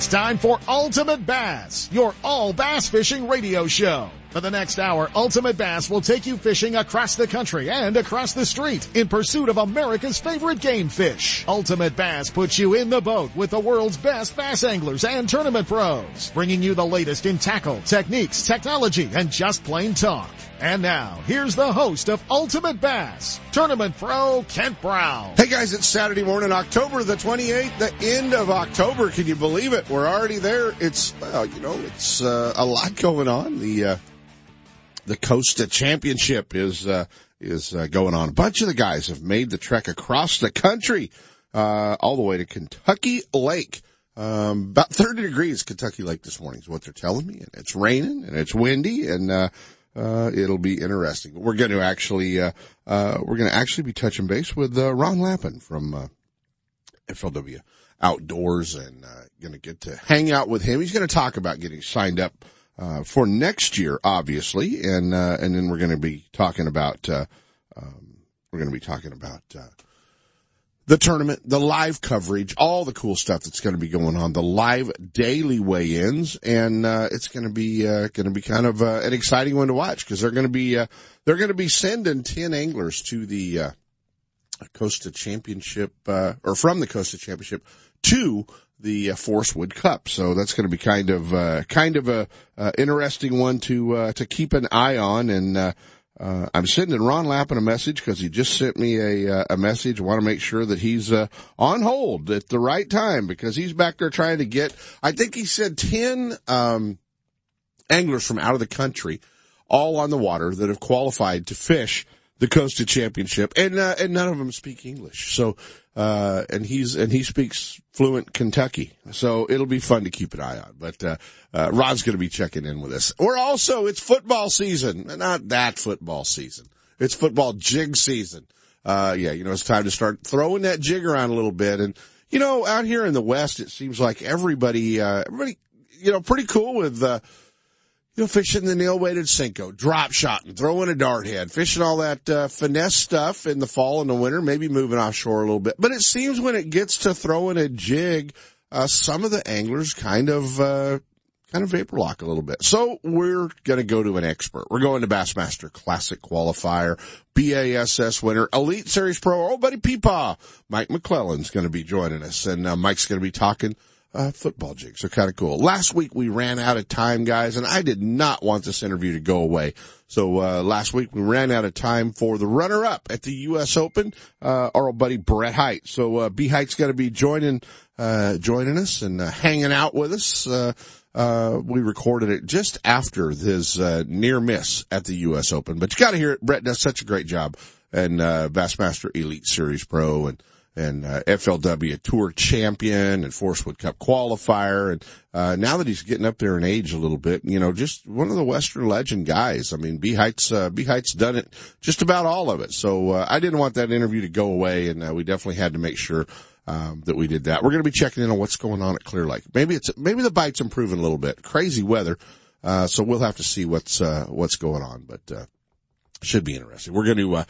It's time for Ultimate Bass, your all bass fishing radio show. For the next hour, Ultimate Bass will take you fishing across the country and across the street in pursuit of America's favorite game fish. Ultimate Bass puts you in the boat with the world's best bass anglers and tournament pros, bringing you the latest in tackle, techniques, technology, and just plain talk. And now, here's the host of Ultimate Bass, Tournament Pro Kent Brown. Hey guys, it's Saturday morning, October the 28th, the end of October. Can you believe it? We're already there. It's, well, you know, it's uh, a lot going on. The, uh, the Costa Championship is, uh, is uh, going on. A bunch of the guys have made the trek across the country, uh, all the way to Kentucky Lake. Um, about 30 degrees Kentucky Lake this morning is what they're telling me. And it's raining and it's windy and, uh, uh, it'll be interesting. We're going to actually, uh, uh, we're going to actually be touching base with, uh, Ron Lappin from, uh, FLW Outdoors and, uh, going to get to hang out with him. He's going to talk about getting signed up, uh, for next year, obviously. And, uh, and then we're going to be talking about, uh, um, we're going to be talking about, uh, the tournament, the live coverage, all the cool stuff that's going to be going on, the live daily weigh-ins, and uh, it's going to be uh, going to be kind of uh, an exciting one to watch because they're going to be uh, they're going to be sending ten anglers to the uh, Costa Championship uh, or from the Costa Championship to the uh, Forrest Wood Cup. So that's going to be kind of kind of a interesting one to to keep an eye on and. Uh, I'm sending Ron Lappin a message because he just sent me a uh, a message. I want to make sure that he's uh, on hold at the right time because he's back there trying to get. I think he said ten um, anglers from out of the country, all on the water that have qualified to fish the Costa Championship, and uh, and none of them speak English. So, uh, and he's and he speaks fluent Kentucky. So it'll be fun to keep an eye on. But uh, uh, Ron's going to be checking in with us. We're also it's football season, not that football season. It's football jig season. Uh, yeah, you know it's time to start throwing that jig around a little bit. And you know, out here in the West, it seems like everybody, uh, everybody, you know, pretty cool with. You know, fishing the nail weighted Senko, drop shotting, throwing a dart head, fishing all that uh, finesse stuff in the fall and the winter, maybe moving offshore a little bit. But it seems when it gets to throwing a jig, uh, some of the anglers kind of uh, kind of vapor lock a little bit. So we're going to go to an expert. We're going to Bassmaster Classic qualifier, BASS winner, Elite Series Pro, old buddy Peepaw. Mike McClellan's going to be joining us, and uh, Mike's going to be talking uh, football jigs. They're kind of cool. Last week we ran out of time, guys, and I did not want this interview to go away. So, uh, last week we ran out of time for the runner up at the U.S. Open, uh, our old buddy Brett Hite. So, uh, B Hite's going to be joining, uh, joining us and uh, hanging out with us. Uh, we recorded it just after his, uh, near miss at the U.S. Open, but you got to hear it. Brett does such a great job and, uh, Bassmaster Elite Series Pro and, and uh, FLW Tour champion and Forrest Wood Cup qualifier. And uh, now that he's getting up there in age a little bit, you know, just one of the Western legend guys. I mean, B Hite's, uh, B Hite's done it just about all of it. So uh, I didn't want that interview to go away, and uh, we definitely had to make sure. Um, that we did that. We're going to be checking in on what's going on at Clear Lake. Maybe it's maybe the bite's improving a little bit. Crazy weather, uh, so we'll have to see what's uh, what's going on. But uh, should be interesting. We're going to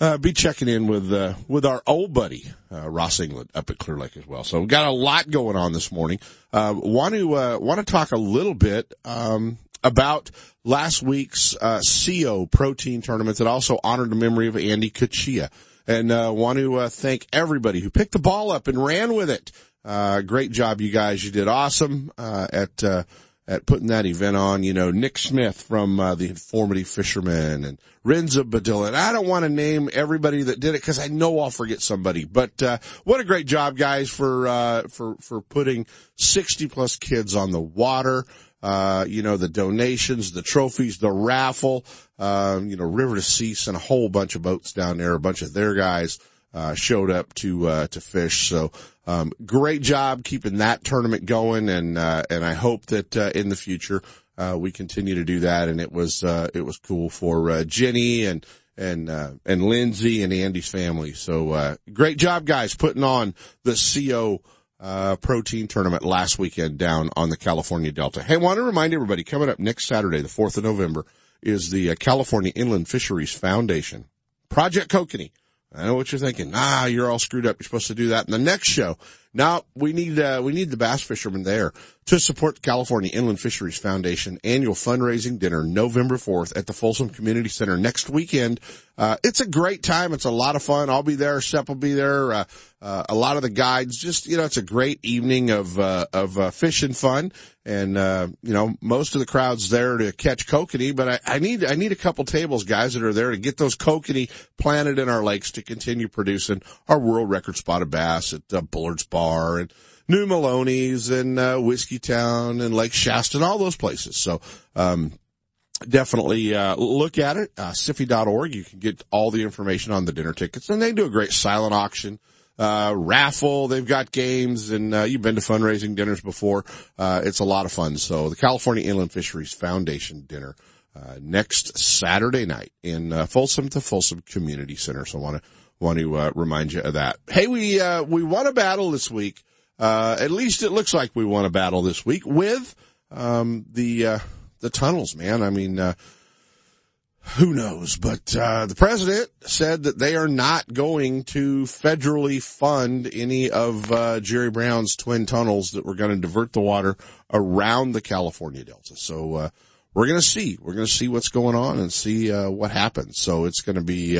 uh, be checking in with uh, with our old buddy uh, Ross England up at Clear Lake as well. So we've got a lot going on this morning. Uh, want to uh, want to talk a little bit um, about last week's uh, CO protein tournament that also honored the memory of Andy Cuccia, and uh, want to uh, thank everybody who picked the ball up and ran with it. Uh, great job, you guys. You did awesome uh, at. At putting that event on. You know, Nick Smith from uh, the Informative Fisherman and Renza Badilla. And I don't want to name everybody that did it because I know I'll forget somebody. But uh, what a great job, guys, for uh, for for putting sixty plus kids on the water. Uh, you know, the donations, the trophies, the raffle, um, you know, River to Cease and a whole bunch of boats down there, a bunch of their guys, uh, showed up to, uh, to fish. So, um, great job keeping that tournament going. And, uh, and I hope that, uh, in the future, uh, we continue to do that. And it was, uh, it was cool for, uh, Jenny and, and, uh, and Lindsay and Andy's family. So, uh, great job guys putting on the CO, uh, protein tournament last weekend down on the California Delta. Hey, I want to remind everybody coming up next Saturday, the 4th of November is the uh, California Inland Fisheries Foundation. Project Kokanee. I know what you're thinking. Ah, you're all screwed up. You're supposed to do that in the next show. Now we need uh, we need the bass fishermen there to support the California Inland Fisheries Foundation annual fundraising dinner November 4th at the Folsom Community Center next weekend. Uh, it's a great time. It's a lot of fun. I'll be there. Sep will be there. Uh, uh, a lot of the guides. Just you know, it's a great evening of uh, of uh, fishing fun, and uh, you know, most of the crowd's there to catch kokanee. But I, I need I need a couple tables, guys, that are there to get those kokanee planted in our lakes to continue producing our world record spotted bass at Bullard's Bar and New Melones and uh, Whiskeytown and Lake Shasta and all those places. So. Um, definitely uh, look at it. Uh, SIFI.org. You can get all the information on the dinner tickets, and they do a great silent auction uh, raffle. They've got games and, uh, you've been to fundraising dinners before. Uh, it's a lot of fun. So the California Inland Fisheries Foundation dinner, uh, next Saturday night in, uh, Folsom to Folsom Community Center. So I want to, want to, uh, remind you of that. Hey, we, we won a battle this week. at least it looks like we won a battle this week with, um, the, the tunnels, man. I mean, who knows? But uh, the president said that they are not going to federally fund any of uh, Jerry Brown's twin tunnels that were going to divert the water around the California Delta. So uh, we're going to see. We're going to see what's going on and see uh, what happens. So it's going to be.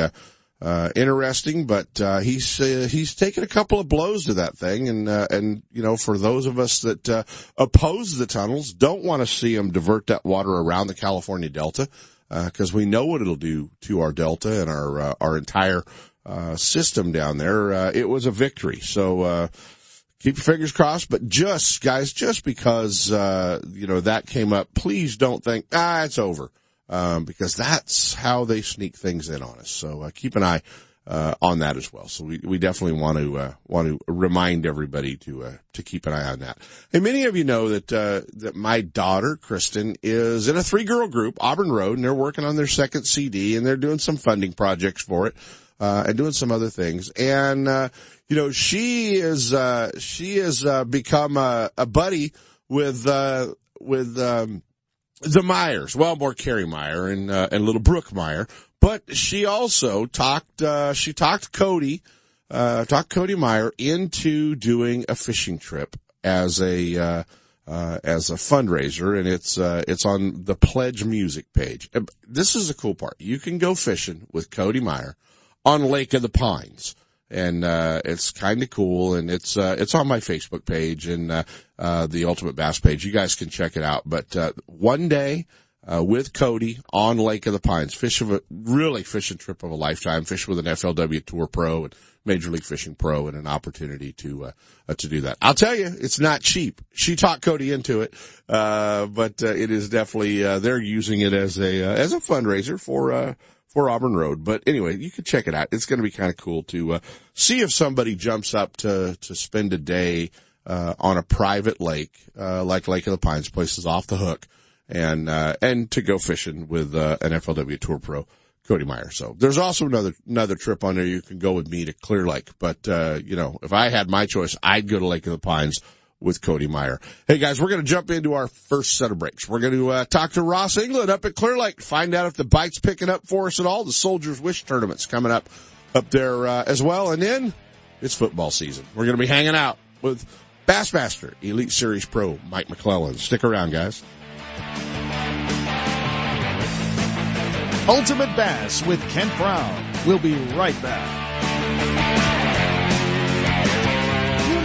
Uh, interesting, but uh, he's uh, he's taken a couple of blows to that thing, and uh, and you know for those of us that uh, oppose the tunnels, don't want to see them divert that water around the California Delta uh, we know what it'll do to our delta and our uh, our entire uh, system down there. Uh, it was a victory, so uh, keep your fingers crossed. But just guys, just because uh, you know that came up, please don't think ah it's over, um, because that's how they sneak things in on us. So keep an eye uh, on that as well. So we, we definitely want to, uh, want to remind everybody to, uh, to keep an eye on that. And many of you know that, uh, that my daughter, Kristen, is in a three girl group, Auburn Road, and they're working on their second CD and they're doing some funding projects for it, uh, and doing some other things. And, uh, you know, she is, she has, become a, a buddy with, with, um, the Meyers, well, more Carrie Meyer and, and little Brooke Meyer, but she also talked, uh, she talked Cody, uh, talked Cody Meyer into doing a fishing trip as a, uh, uh, as a fundraiser and it's, uh, it's on the pledge music page. This is the cool part. You can go fishing with Cody Meyer on Lake of the Pines and uh, it's kind of cool and it's uh, it's on my Facebook page and uh, uh, the Ultimate Bass page. You guys can check it out. But uh, one day uh, with Cody on Lake of the Pines. Fish of a really fishing trip of a lifetime. Fish with an FLW Tour Pro and Major League Fishing Pro, and an opportunity to to do that. I'll tell you, it's not cheap. She talked Cody into it, uh, but it is definitely they're using it as a as a fundraiser for for Auburn Road. But anyway, you can check it out. It's going to be kind of cool to uh, see if somebody jumps up to to spend a day. Uh, on a private lake, uh, like Lake of the Pines, places off the hook, and uh, and to go fishing with uh, an FLW Tour Pro, Cody Meyer. So there's also another another trip on there. You can go with me to Clear Lake, but uh, you know if I had my choice, I'd go to Lake of the Pines with Cody Meyer. Hey guys, we're going to jump into our first set of breaks. We're going to uh, talk to Ross England up at Clear Lake, find out if the bite's picking up for us at all. The Soldiers Wish tournament's coming up up there uh, as well, and then it's football season. We're going to be hanging out with Bassmaster Elite Series Pro Mike McClellan. Stick around, guys. Ultimate Bass with Kent Brown. We'll be right back.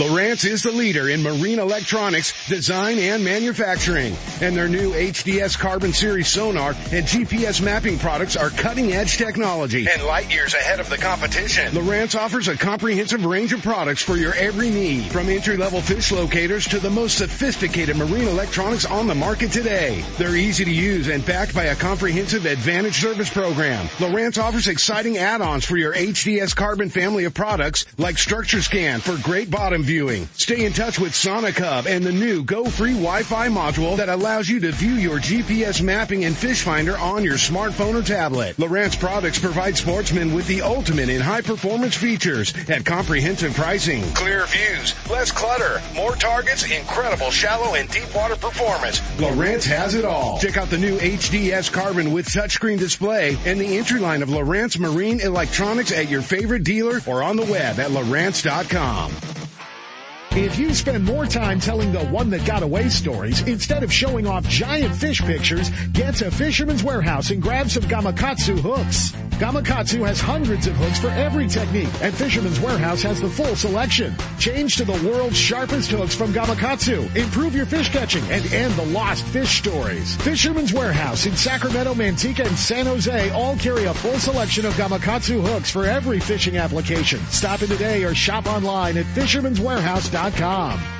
Lowrance is the leader in marine electronics, design, and manufacturing. And their new HDS Carbon Series sonar and GPS mapping products are cutting edge technology and light years ahead of the competition. Lowrance offers a comprehensive range of products for your every need, from entry level fish locators to the most sophisticated marine electronics on the market today. They're easy to use and backed by a comprehensive advantage service program. Lowrance offers exciting add-ons for your HDS Carbon family of products like Structure Scan for great bottom viewing. Stay in touch with SonicHub and the new GoFree Wi-Fi module that allows you to view your GPS mapping and fish finder on your smartphone or tablet. Lowrance products provide sportsmen with the ultimate in high performance features at comprehensive pricing. Clear views, less clutter, more targets, incredible shallow and deep water performance. Lowrance has it all. Check out the new HDS Carbon with touchscreen display and the entry line of Lowrance Marine Electronics at your favorite dealer or on the web at Lowrance.com. If you spend more time telling the one that got away stories instead of showing off giant fish pictures, get to Fisherman's Warehouse and grab some Gamakatsu hooks. Gamakatsu has hundreds of hooks for every technique, and Fisherman's Warehouse has the full selection. Change to the world's sharpest hooks from Gamakatsu. Improve your fish catching and end the lost fish stories. Fisherman's Warehouse in Sacramento, Manteca, and San Jose all carry a full selection of Gamakatsu hooks for every fishing application. Stop in today or shop online at Fisherman's fisherman'swarehouse.com com.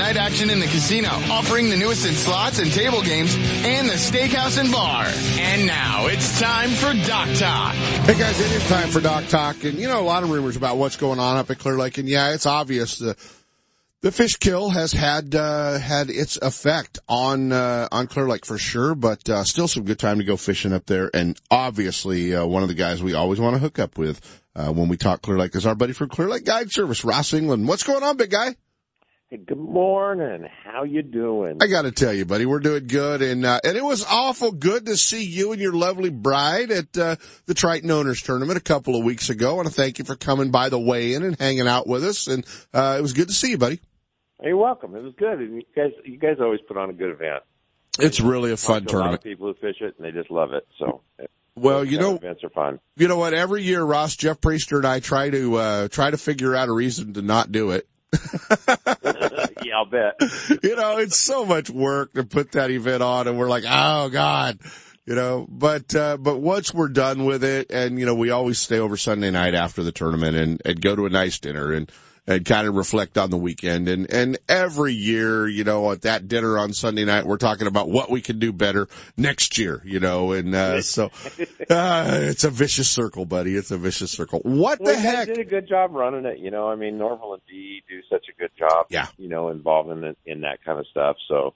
night action in the casino, offering the newest in slots and table games and the steakhouse and bar. And now it's time for Dock Talk. Hey guys, it is time for Dock Talk, and you know a lot of rumors about what's going on up at Clear Lake, and yeah, it's obvious the the fish kill has had uh, had its effect on uh, on Clear Lake for sure, but uh, still some good time to go fishing up there, and obviously uh, one of the guys we always want to hook up with uh, when we talk Clear Lake is our buddy from Clear Lake Guide Service, Ross England. What's going on, big guy? Good morning. How you doing? I got to tell you, buddy, we're doing good, and uh, and it was awful good to see you and your lovely bride at uh, the Triton Owners Tournament a couple of weeks ago. I want to thank you for coming by the weigh-in and hanging out with us, and uh, it was good to see you, buddy. You're welcome. It was good. And you guys, you guys always put on a good event. It's really a fun Talk to A lot tournament. of people who fish it, and they just love it. So, Well, you know, events are fun. you know what? Every year, Ross, Jeff Priester, and I try to uh, try to figure out a reason to not do it. yeah, I'll bet. you know, it's so much work to put that event on and we're like, oh God, you know, but, uh, but once we're done with it and, you know, we always stay over Sunday night after the tournament and, and go to a nice dinner and, and kind of reflect on the weekend. And, and every year, you know, at that dinner on Sunday night, we're talking about what we can do better next year, you know, and, uh, so, uh, it's a vicious circle, buddy. It's a vicious circle. What Well, the heck? did a good job running it. You know, I mean, Norval and Dee do such a good job. Yeah. You know, involving in in that kind of stuff. So,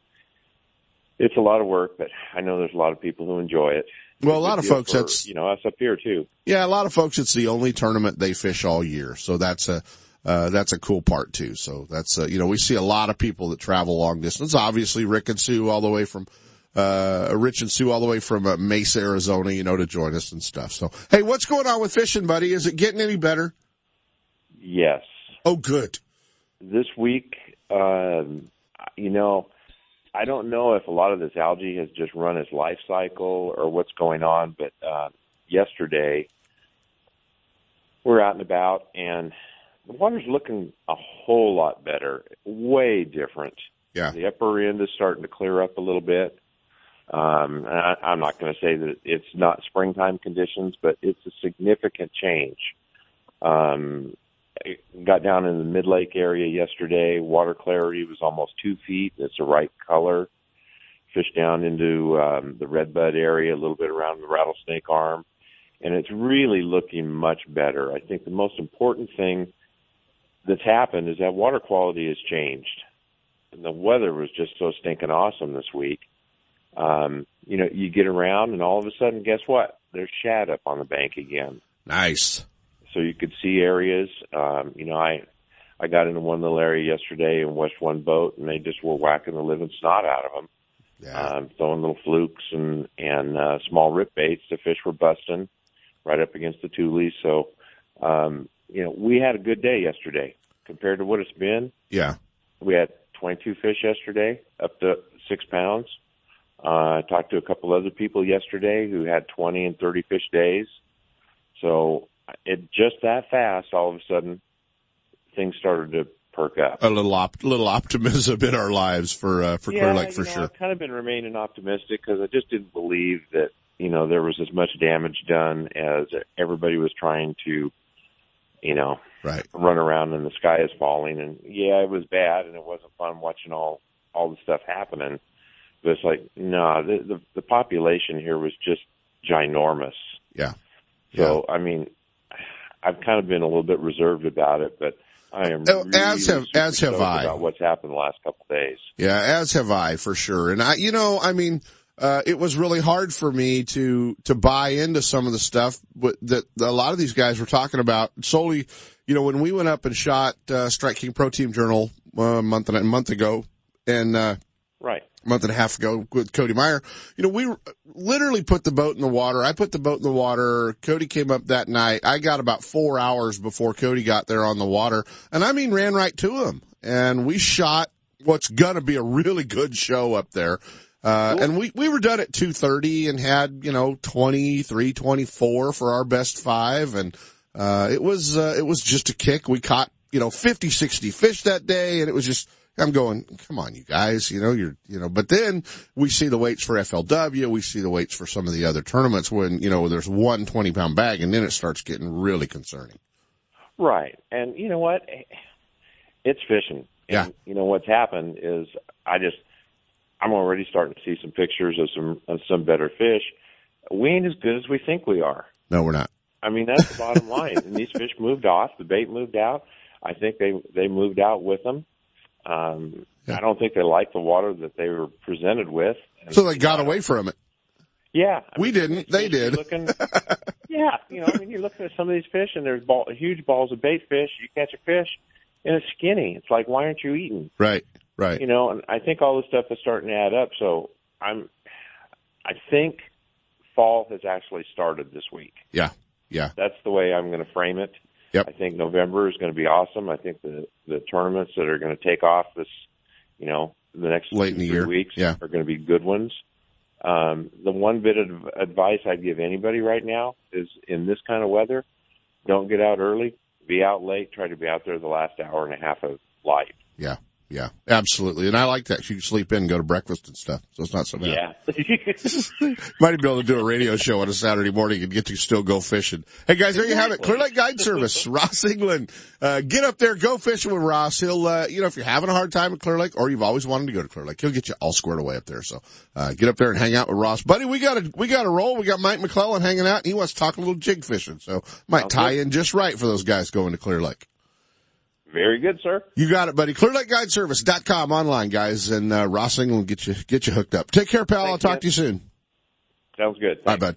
it's a lot of work, but I know there's a lot of people who enjoy it. Well, a lot of folks, for, that's- you know us up here too. Yeah, a lot of folks, it's the only tournament they fish all year. So that's a, uh, that's a cool part too. So that's, uh, you know, we see a lot of people that travel long distance. Obviously, Rick and Sue all the way from, uh, Rich and Sue all the way from uh, Mesa, Arizona, you know, to join us and stuff. So, hey, what's going on with fishing, buddy? Is it getting any better? Yes. Oh, good. this week, um, you know, I don't know if a lot of this algae has just run its life cycle or what's going on, but uh, yesterday we're out and about and the water's looking a whole lot better, way different. Yeah. The upper end is starting to clear up a little bit. Um, and I, I'm not going to say that it's not springtime conditions, but it's a significant change. Um, I got down in the mid lake area yesterday. Water clarity was almost two feet. It's the right color. Fished down into um, the redbud area, a little bit around the rattlesnake arm, and it's really looking much better. I think the most important thing that's happened is that water quality has changed. And the weather was just so stinking awesome this week. Um, you know, you get around and all of a sudden, guess what? There's shad up on the bank again. Nice. So you could see areas. Um, you know, I I got into one little area yesterday and watched one boat, and they just were whacking the living snot out of them, Yeah. um, throwing little flukes and and uh, small rip baits. The fish were busting right up against the tules. So, um, you know, we had a good day yesterday compared to what it's been. yeah. We had 22 fish yesterday, up to six pounds. Uh, I talked to a couple other people yesterday who had 20 and 30 fish days. So it just that fast, all of a sudden, things started to perk up. A little op- little optimism in our lives for uh, for Clear Lake for know, sure. I've kind of been remaining optimistic because I just didn't believe that you know there was as much damage done as everybody was trying to, you know, Right. run around and the sky is falling. And yeah, it was bad and it wasn't fun watching all all the stuff happening. But it's like, no, the the, the population here was just ginormous. Yeah. So I mean, I've kind of been a little bit reserved about it, but I am Oh, really as have- as have I. about what's happened the last couple of days. Yeah, as have I for sure. And I, you know, I mean, uh, it was really hard for me to, to buy into some of the stuff that a lot of these guys were talking about solely, you know, when we went up and shot, uh, Strike King Pro Team Journal uh, a month and a month ago and, uh, Right. a month and a half ago with Cody Meyer. You know, we literally put the boat in the water. I put the boat in the water. Cody came up that night. I got about four hours before Cody got there on the water. And I mean, ran right to him. And we shot what's gonna be a really good show up there. Uh, and we, we were done at 2.30 and had, you know, 23, 24 for our best five. And, uh, it was, uh, it was just a kick. We caught, you know, 50, 60 fish that day. And it was just, I'm going, come on, you guys, you know, you're, you know, but then we see the weights for FLW. We see the weights for some of the other tournaments when, you know, there's one 20 pound bag and then it starts getting really concerning. Right. And you know what? It's fishing. Yeah. You know what's happened is I just I'm already starting to see some pictures of some of some better fish. We ain't as good as we think we are. No, we're not. I mean that's the bottom line. And these fish moved off. The bait moved out. I think they they moved out with them. Um, Yeah. I don't think they liked the water that they were presented with. And, So they got away from it. Yeah, I We mean, didn't. They did. Looking, yeah, you know, I mean, you're looking at some of these fish, and there's ball, huge balls of bait fish. You catch a fish, and it's skinny. It's like, why aren't you eating? Right. Right. You know, and I think all this stuff is starting to add up. So I'm, I think fall has actually started this week. Yeah. Yeah. That's the way I'm going to frame it. Yep. I think November is going to be awesome. I think the the tournaments that are going to take off this, you know, the next Late two, in the year. weeks Yeah. are going to be good ones. Um, the one bit of advice I'd give anybody right now is in this kind of weather, don't get out early, be out late, try to be out there the last hour and a half of light. Yeah. Yeah. Absolutely. And I like that. You can sleep in and go to breakfast and stuff. So it's not so bad. Yeah. Might be able to do a radio show on a Saturday morning and get to still go fishing. Hey guys, there you have it. Clear Lake Guide Service, Ross England. Uh, get up there, go fishing with Ross. He'll, uh, you know, if you're having a hard time at Clear Lake or you've always wanted to go to Clear Lake, he'll get you all squared away up there. So, uh, get up there and hang out with Ross. Buddy, we got a, we got a roll. We got Mike McClellan hanging out and he wants to talk a little jig fishing. So might tie in just right for those guys going to Clear Lake. Very good, sir. You got it, buddy. ClearLakeGuideService.com online, guys, and uh, Ross England will get you get you hooked up. Take care, pal. I'll talk man. to you soon. Sounds good. Bye, bud.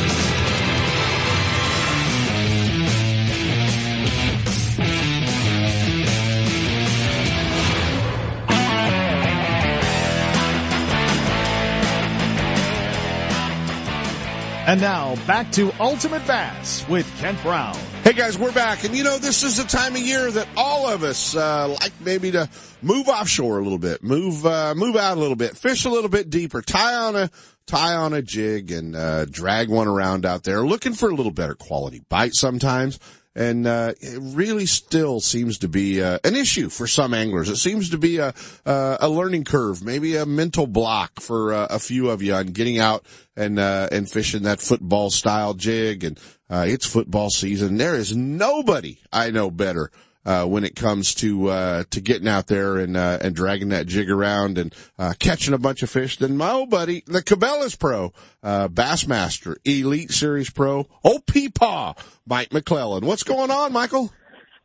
And now back to Ultimate Bass with Kent Brown. Hey guys, we're back. And you know, this is the time of year that all of us, uh, like maybe to move offshore a little bit, move, uh, move out a little bit, fish a little bit deeper, tie on a, tie on a jig and, uh, drag one around out there looking for a little better quality bite sometimes and uh, it really still seems to be uh, an issue for some anglers. It seems to be a uh, a learning curve, maybe a mental block for uh, a few of you on getting out and uh, and fishing that football style jig. And uh, it's football season. There is nobody I know better uh, when it comes to uh, to getting out there and uh, and dragging that jig around and uh, catching a bunch of fish than my old buddy, the Cabela's Pro, uh, Bassmaster, Elite Series Pro, old Peepaw, Mike McClellan. What's going on, Michael?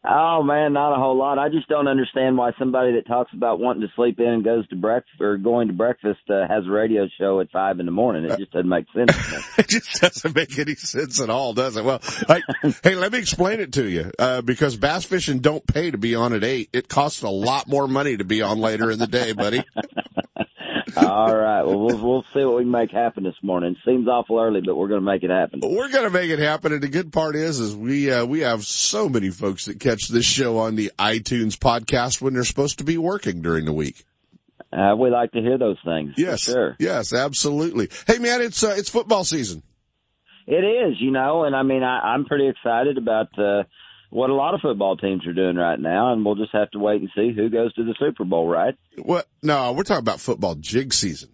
Oh man, not a whole lot. I just don't understand why somebody that talks about wanting to sleep in and goes to breakfast or going to breakfast uh, has a radio show at five in the morning. It just doesn't make sense. it just doesn't make any sense at all, does it? Well, I, hey, let me explain it to you. Uh, because bass fishing don't pay to be on at eight. It costs a lot more money to be on later in the day, buddy. All right. Well, we'll we'll see what we can make happen this morning. Seems awful early, but we're going to make it happen. We're going to make it happen, and the good part is, is we uh, we have so many folks that catch this show on the iTunes podcast when they're supposed to be working during the week. Uh, we like to hear those things. Yes, sure. Yes, absolutely. Hey, man, it's uh, it's football season. It is, you know, and I mean, I, I'm pretty excited about. Uh, what a lot of football teams are doing right now, and we'll just have to wait and see who goes to the Super Bowl, right? What? No, we're talking about football jig season.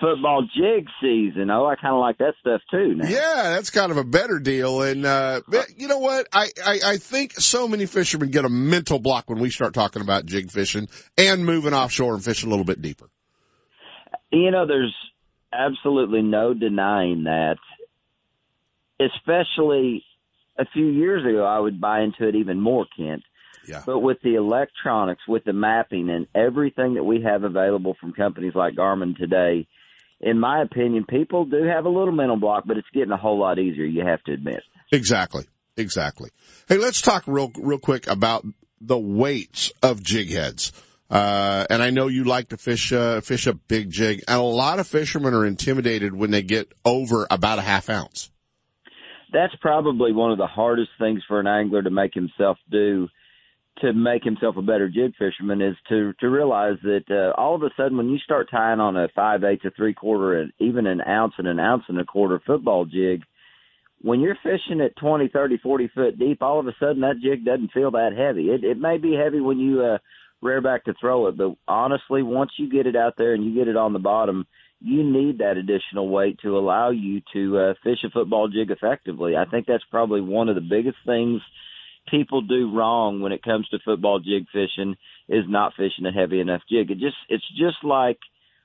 Football jig season. Oh, I kind of like that stuff too. Now. Yeah, that's kind of a better deal. And uh you know what? I, I I think so many fishermen get a mental block when we start talking about jig fishing and moving offshore and fishing a little bit deeper. You know, there's absolutely no denying that, especially a few years ago, I would buy into it even more, Kent. Yeah. But with the electronics, with the mapping, and everything that we have available from companies like Garmin today, in my opinion, people do have a little mental block, but it's getting a whole lot easier. You have to admit. Exactly. Exactly. Hey, let's talk real, real quick about the weights of jig heads. Uh, and I know you like to fish, uh, fish a big jig and a lot of fishermen are intimidated when they get over about a half ounce that's probably one of the hardest things for an angler to make himself do to make himself a better jig fisherman is to to realize that uh, all of a sudden when you start tying on a five eighths, a three quarter, and even an ounce and an ounce and a quarter football jig, when you're fishing at twenty, thirty, forty foot deep, all of a sudden that jig doesn't feel that heavy. It it may be heavy when you uh, rear back to throw it, but honestly, once you get it out there and you get it on the bottom, you need that additional weight to allow you to uh, fish a football jig effectively. I think that's probably one of the biggest things people do wrong when it comes to football jig fishing is not fishing a heavy enough jig. It just it's just like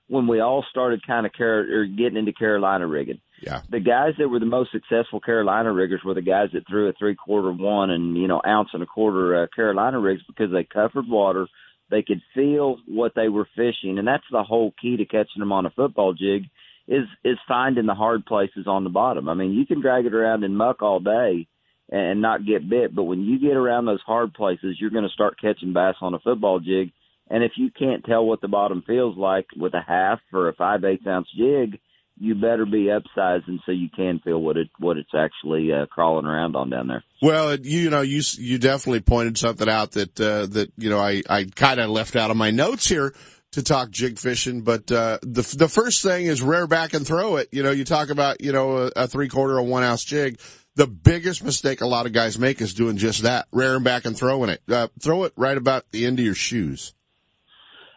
when we all started kind of car- or getting into Carolina rigging. Yeah. The guys that were the most successful Carolina riggers were the guys that threw a three quarter one and you know ounce and a quarter uh, Carolina rigs because they covered water they could feel what they were fishing, and that's the whole key to catching them on a football jig is is finding the hard places on the bottom. I mean, you can drag it around in muck all day and not get bit, but when you get around those hard places, you're going to start catching bass on a football jig. And if you can't tell what the bottom feels like with a half or a five eighths ounce jig, you better be upsizing so you can feel what it what it's actually uh, crawling around on down there. Well, you know, you you definitely pointed something out that uh, that you know I I kind of left out of my notes here to talk jig fishing, but uh, the the first thing is rear back and throw it. You know, you talk about you know a, a three quarter or one ounce jig. The biggest mistake a lot of guys make is doing just that, rearing back and throwing it. Uh, throw it right about the end of your shoes.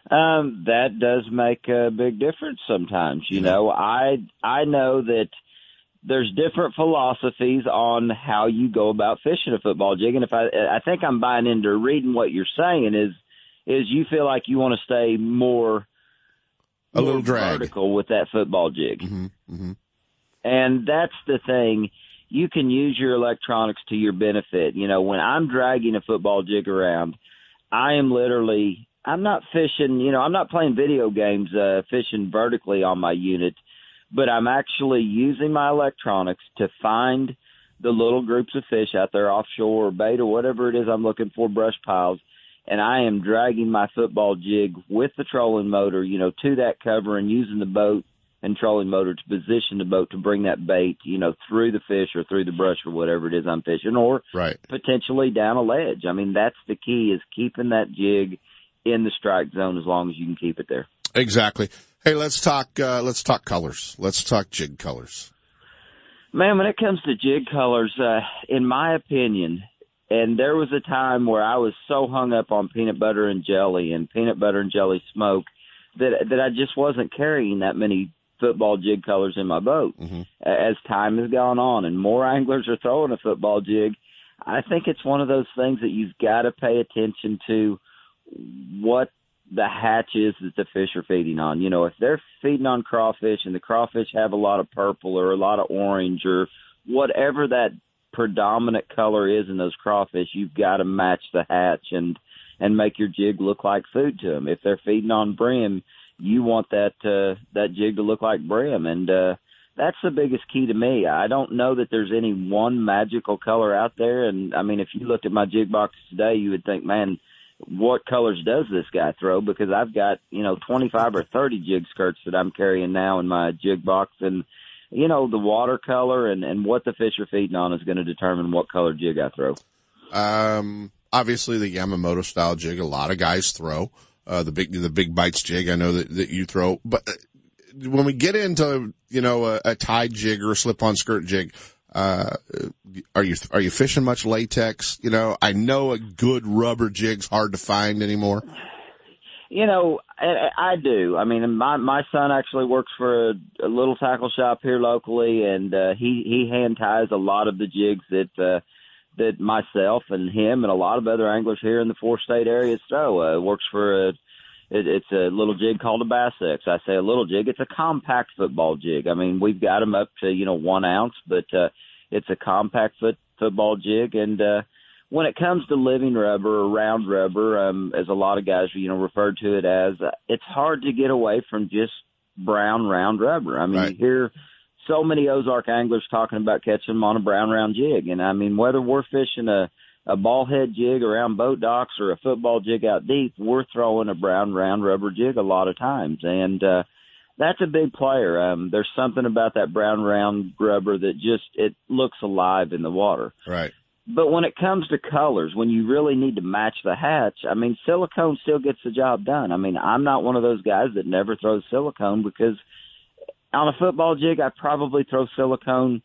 Um, that does make a big difference sometimes. You know, I I know that there's different philosophies on how you go about fishing a football jig, and if I I think I'm buying into reading what you're saying is is you feel like you want to stay more a little drag vertical with that football jig, mm-hmm, mm-hmm. and that's the thing. You can use your electronics to your benefit. You know, when I'm dragging a football jig around, I am literally I'm not fishing, you know, I'm not playing video games, uh, fishing vertically on my unit, but I'm actually using my electronics to find the little groups of fish out there offshore or bait or whatever it is I'm looking for, brush piles. And I am dragging my football jig with the trolling motor, you know, to that cover and using the boat and trolling motor to position the boat to bring that bait, you know, through the fish or through the brush or whatever it is I'm fishing, or right. potentially down a ledge. I mean, that's the key is keeping that jig in the strike zone as long as you can keep it there. Exactly. Hey, let's talk. Uh, let's talk colors. Let's talk jig colors. Man, when it comes to jig colors, uh, in my opinion, and there was a time where I was so hung up on peanut butter and jelly and peanut butter and jelly smoke that that I just wasn't carrying that many football jig colors in my boat. Mm-hmm. As time has gone on and more anglers are throwing a football jig, I think it's one of those things that you've got to pay attention to what the hatch is that the fish are feeding on. You know, if they're feeding on crawfish and the crawfish have a lot of purple or a lot of orange or whatever that predominant color is in those crawfish, you've got to match the hatch and and make your jig look like food to them. If they're feeding on brim, you want that uh, that jig to look like brim, and uh, that's the biggest key to me. I don't know that there's any one magical color out there, and I mean, if you looked at my jig box today, you would think, man, what colors does this guy throw? Because I've got you know 25 or 30 jig skirts that I'm carrying now in my jig box, and you know the watercolor and and what the fish are feeding on is going to determine what color jig I throw. Um, obviously the Yamamoto style jig, a lot of guys throw. Uh, the big, the big bites jig, I know that, that you throw, but uh, when we get into, you know, a, a tied jig or a slip on skirt jig, uh, are you, are you fishing much latex? You know, I know a good rubber jig's hard to find anymore. You know, I, I do. I mean, my my son actually works for a, a little tackle shop here locally, and uh, he he hand ties a lot of the jigs that uh, that myself and him and a lot of other anglers here in the four state area throw. Uh, works for a it, it's a little jig called a Bass X. I say a little jig. It's a compact football jig. I mean, we've got them up to you know one ounce, but uh, it's a compact foot football jig. And uh, when it comes to living rubber or round rubber, um, as a lot of guys you know refer to it as, uh, it's hard to get away from just brown round rubber. I mean, Right. you hear so many Ozark anglers talking about catching them on a brown round jig, and I mean whether we're fishing a a ball head jig around boat docks or a football jig out deep, we're throwing a brown round rubber jig a lot of times, and uh, that's a big player. Um, there's something about that brown round rubber that just it looks alive in the water. Right. But when it comes to colors, when you really need to match the hatch, I mean, silicone still gets the job done. I mean, I'm not one of those guys that never throws silicone because on a football jig, I probably throw silicone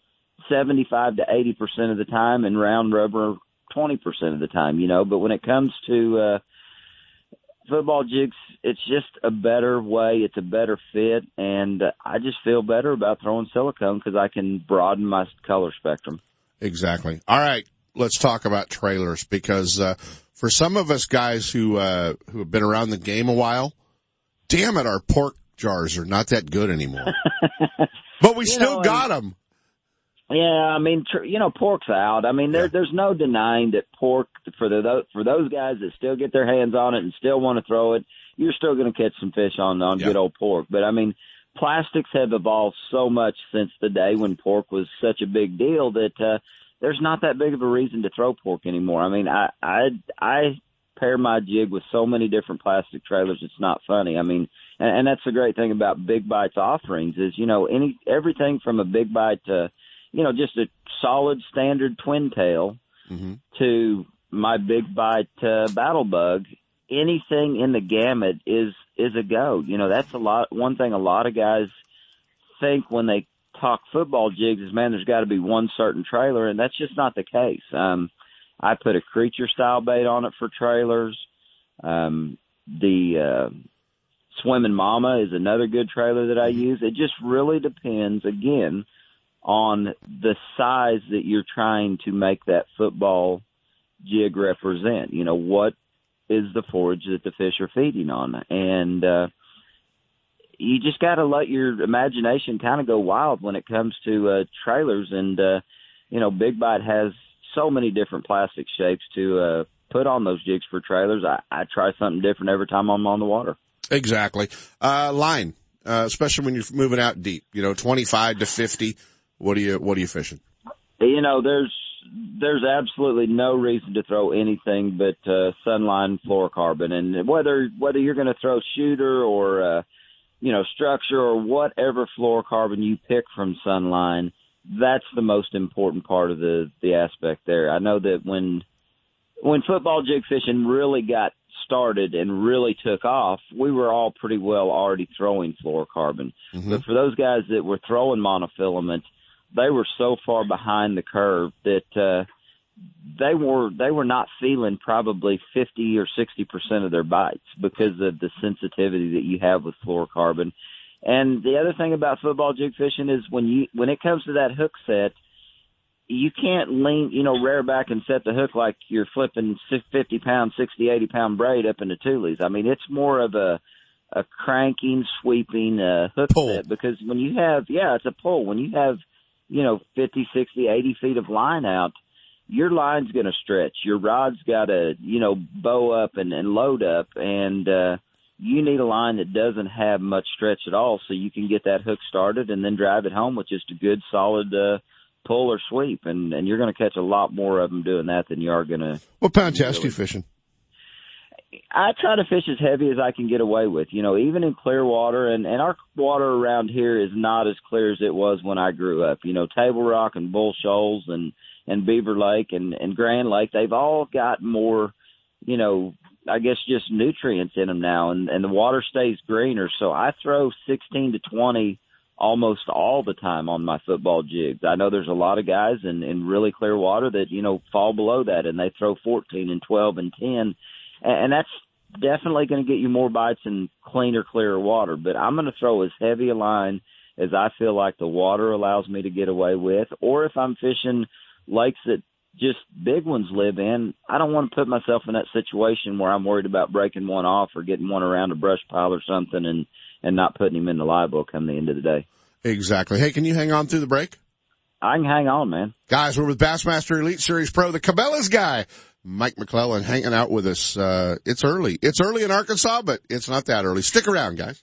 75 to 80% of the time and round rubber 20% of the time, you know. But when it comes to, uh, football jigs, it's just a better way. It's a better fit. And I just feel better about throwing silicone because I can broaden my color spectrum. Exactly. All right. Let's talk about trailers because, uh, for some of us guys who, uh, who have been around the game a while, damn it, our pork jars are not that good anymore. but we You still know, got them. Yeah, I mean, tr- you know, pork's out. I mean, there, there's no denying that pork for the for those guys that still get their hands on it and still want to throw it, you're still going to catch some fish on on Yeah. good old pork. But I mean, plastics have evolved so much since the day when pork was such a big deal that uh, there's not that big of a reason to throw pork anymore. I mean, I I I pair my jig with so many different plastic trailers. It's not funny. I mean, and, and that's the great thing about Big Bites offerings is you know any everything from a Big Bite to you know just a solid standard twin tail Mm-hmm. to my Big Bite uh, Battle Bug. Anything in the gamut is is a go. You know that's a lot. One thing a lot of guys think when they talk football jigs is, man, there's got to be one certain trailer, and that's just not the case. Um, I put a creature style bait on it for trailers. Um, the uh, Swimming Mama is another good trailer that I use. It just really depends, again, on the size that you're trying to make that football jig represent. You know, what is the forage that the fish are feeding on? And, uh, you just got to let your imagination kind of go wild when it comes to uh, trailers. And uh, you know, Big Bite has so many different plastic shapes to uh, put on those jigs for trailers. I, I try something different every time I'm on the water. Exactly. Uh, line, uh, especially when you're moving out deep, you know, 25 to 50. What are you, what are you fishing? You know, there's there's absolutely no reason to throw anything but uh, sunline fluorocarbon, and whether whether you're going to throw shooter or uh, you know, structure or whatever fluorocarbon you pick from Sunline, that's the most important part of the the aspect there. I know that when when football jig fishing really got started and really took off, we were all pretty well already throwing fluorocarbon. Mm-hmm. But for those guys that were throwing monofilament, they were so far behind the curve that uh, they were they were not feeling probably 50 or 60 percent of their bites because of the sensitivity that you have with fluorocarbon. And the other thing about football jig fishing is when you when it comes to that hook set, you can't lean, you know, rear back and set the hook like you're flipping 50 pound, 60, 80 pound braid up into tules. I mean, it's more of a, a cranking, sweeping, uh, hook pull. set because when you have, yeah, it's a pull. When you have, you know, 50, 60, 80 feet of line out, your line's going to stretch. Your rod's got to, you know, bow up and, and load up and, uh, you need a line that doesn't have much stretch at all so you can get that hook started and then drive it home with just a good solid, uh, pull or sweep, and and you're going to catch a lot more of them doing that than you are going to. What pound test you fishing? I try to fish as heavy as I can get away with. You know, even in clear water, and and our water around here is not as clear as it was when I grew up. You know, Table Rock and Bull Shoals and and Beaver Lake and and Grand Lake, they've all got more, you know, I guess just nutrients in them now, and and the water stays greener. So I throw 16 to 20 almost all the time on my football jigs. I know there's a lot of guys in, in really clear water that, you know, fall below that and they throw 14 and 12 and 10. And that's definitely going to get you more bites in cleaner, clearer water. But I'm going to throw as heavy a line as I feel like the water allows me to get away with. Or if I'm fishing lakes that just big ones live in, I don't want to put myself in that situation where I'm worried about breaking one off or getting one around a brush pile or something and and not putting him in the liable come the end of the day. Exactly. Hey, can you hang on through the break? I can hang on, man. Guys, we're with Bassmaster Elite Series Pro, the Cabela's guy, Mike McClellan, hanging out with us. Uh, it's early. It's early in Arkansas, but it's not that early. Stick around, guys.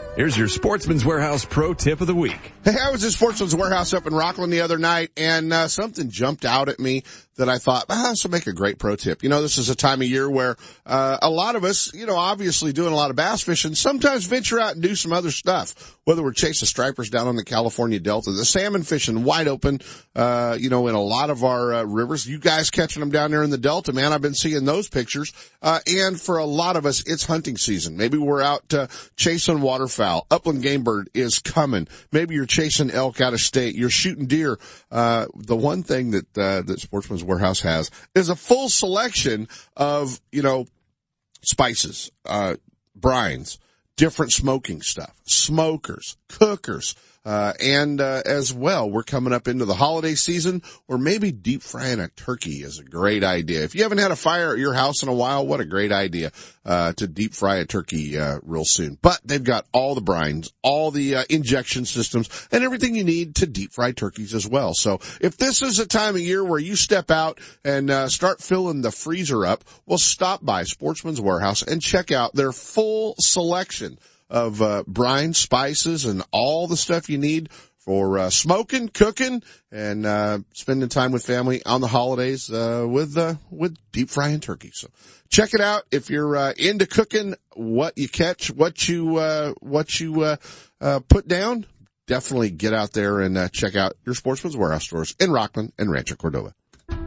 Here's your Sportsman's Warehouse Pro Tip of the Week. Hey, I was at Sportsman's Warehouse up in Rocklin the other night and uh, something jumped out at me that I thought, ah, this will make a great pro tip. You know, this is a time of year where, uh, a lot of us, you know, obviously doing a lot of bass fishing, sometimes venture out and do some other stuff. Whether we're chasing stripers down on the California Delta, the salmon fishing wide open, uh, you know, in a lot of our uh, rivers. You guys catching them down there in the Delta, man. I've been seeing those pictures. Uh, and for a lot of us, it's hunting season. Maybe we're out, uh, chasing waterfowl. Upland game bird is coming. Maybe you're chasing elk out of state. You're shooting deer. Uh, the one thing that, uh, that Warehouse has is a full selection of, you know, spices, uh, brines, different smoking stuff, smokers, cookers, uh, and uh, as well, we're coming up into the holiday season, or maybe deep frying a turkey is a great idea. If you haven't had a fire at your house in a while, what a great idea uh, to deep fry a turkey uh, real soon. But they've got all the brines, all the uh, injection systems, and everything you need to deep fry turkeys as well. So if this is a time of year where you step out and uh, start filling the freezer up, well, stop by Sportsman's Warehouse and check out their full selection of uh, brine, spices, and all the stuff you need for uh, smoking, cooking, and uh, spending time with family on the holidays uh, with uh, with deep frying turkey. So check it out if you're uh, into cooking. What you catch, what you uh, what you put down. Definitely get out there and check out your Sportsman's Warehouse stores in Rocklin and Rancho Cordova.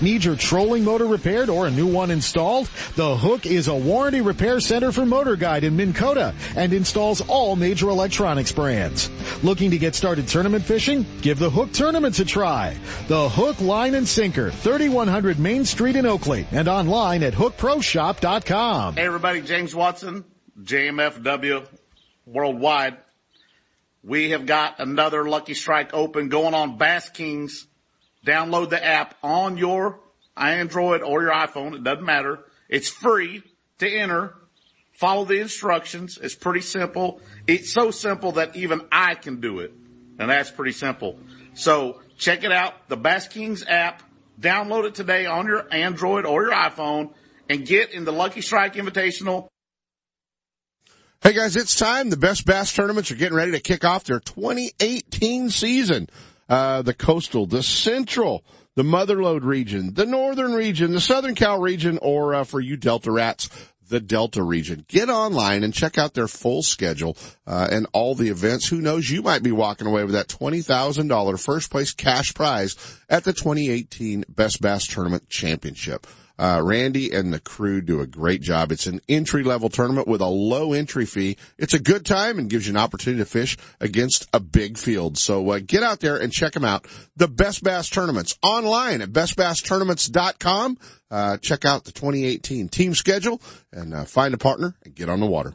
Need your trolling motor repaired or a new one installed? The Hook is a warranty repair center for Motor Guide in Minn Kota and installs all major electronics brands. Looking to get started tournament fishing? Give the Hook Tournaments a try. The Hook Line and Sinker, 3100 Main Street in Oakley and online at hookproshop.com. Hey everybody, James Watson, JMFW Worldwide. We have got another Lucky Strike open going on Bass Kings Download the app on your Android or your iPhone. It doesn't matter. It's free to enter. Follow the instructions. It's pretty simple. It's so simple that even I can do it. And that's pretty simple. So check it out. The Bass Kings app. Download it today on your Android or your iPhone and get in the Lucky Strike Invitational. Hey guys, it's time. The best bass tournaments are getting ready to kick off their 2018 season uh, the coastal, the central, the motherlode region, the northern region, the southern Cal region, or uh, for you Delta rats, the Delta region. Get online and check out their full schedule uh, and all the events. Who knows? You might be walking away with that twenty thousand dollar first place cash prize at the 2018 Best Bass Tournament Championship. Uh, Randy and the crew do a great job. It's an entry level tournament with a low entry fee. It's a good time and gives you an opportunity to fish against a big field. So uh, get out there and check them out. The Best Bass Tournaments online at bestbasstournaments.com. Uh, check out the 2018 team schedule and uh, find a partner and get on the water.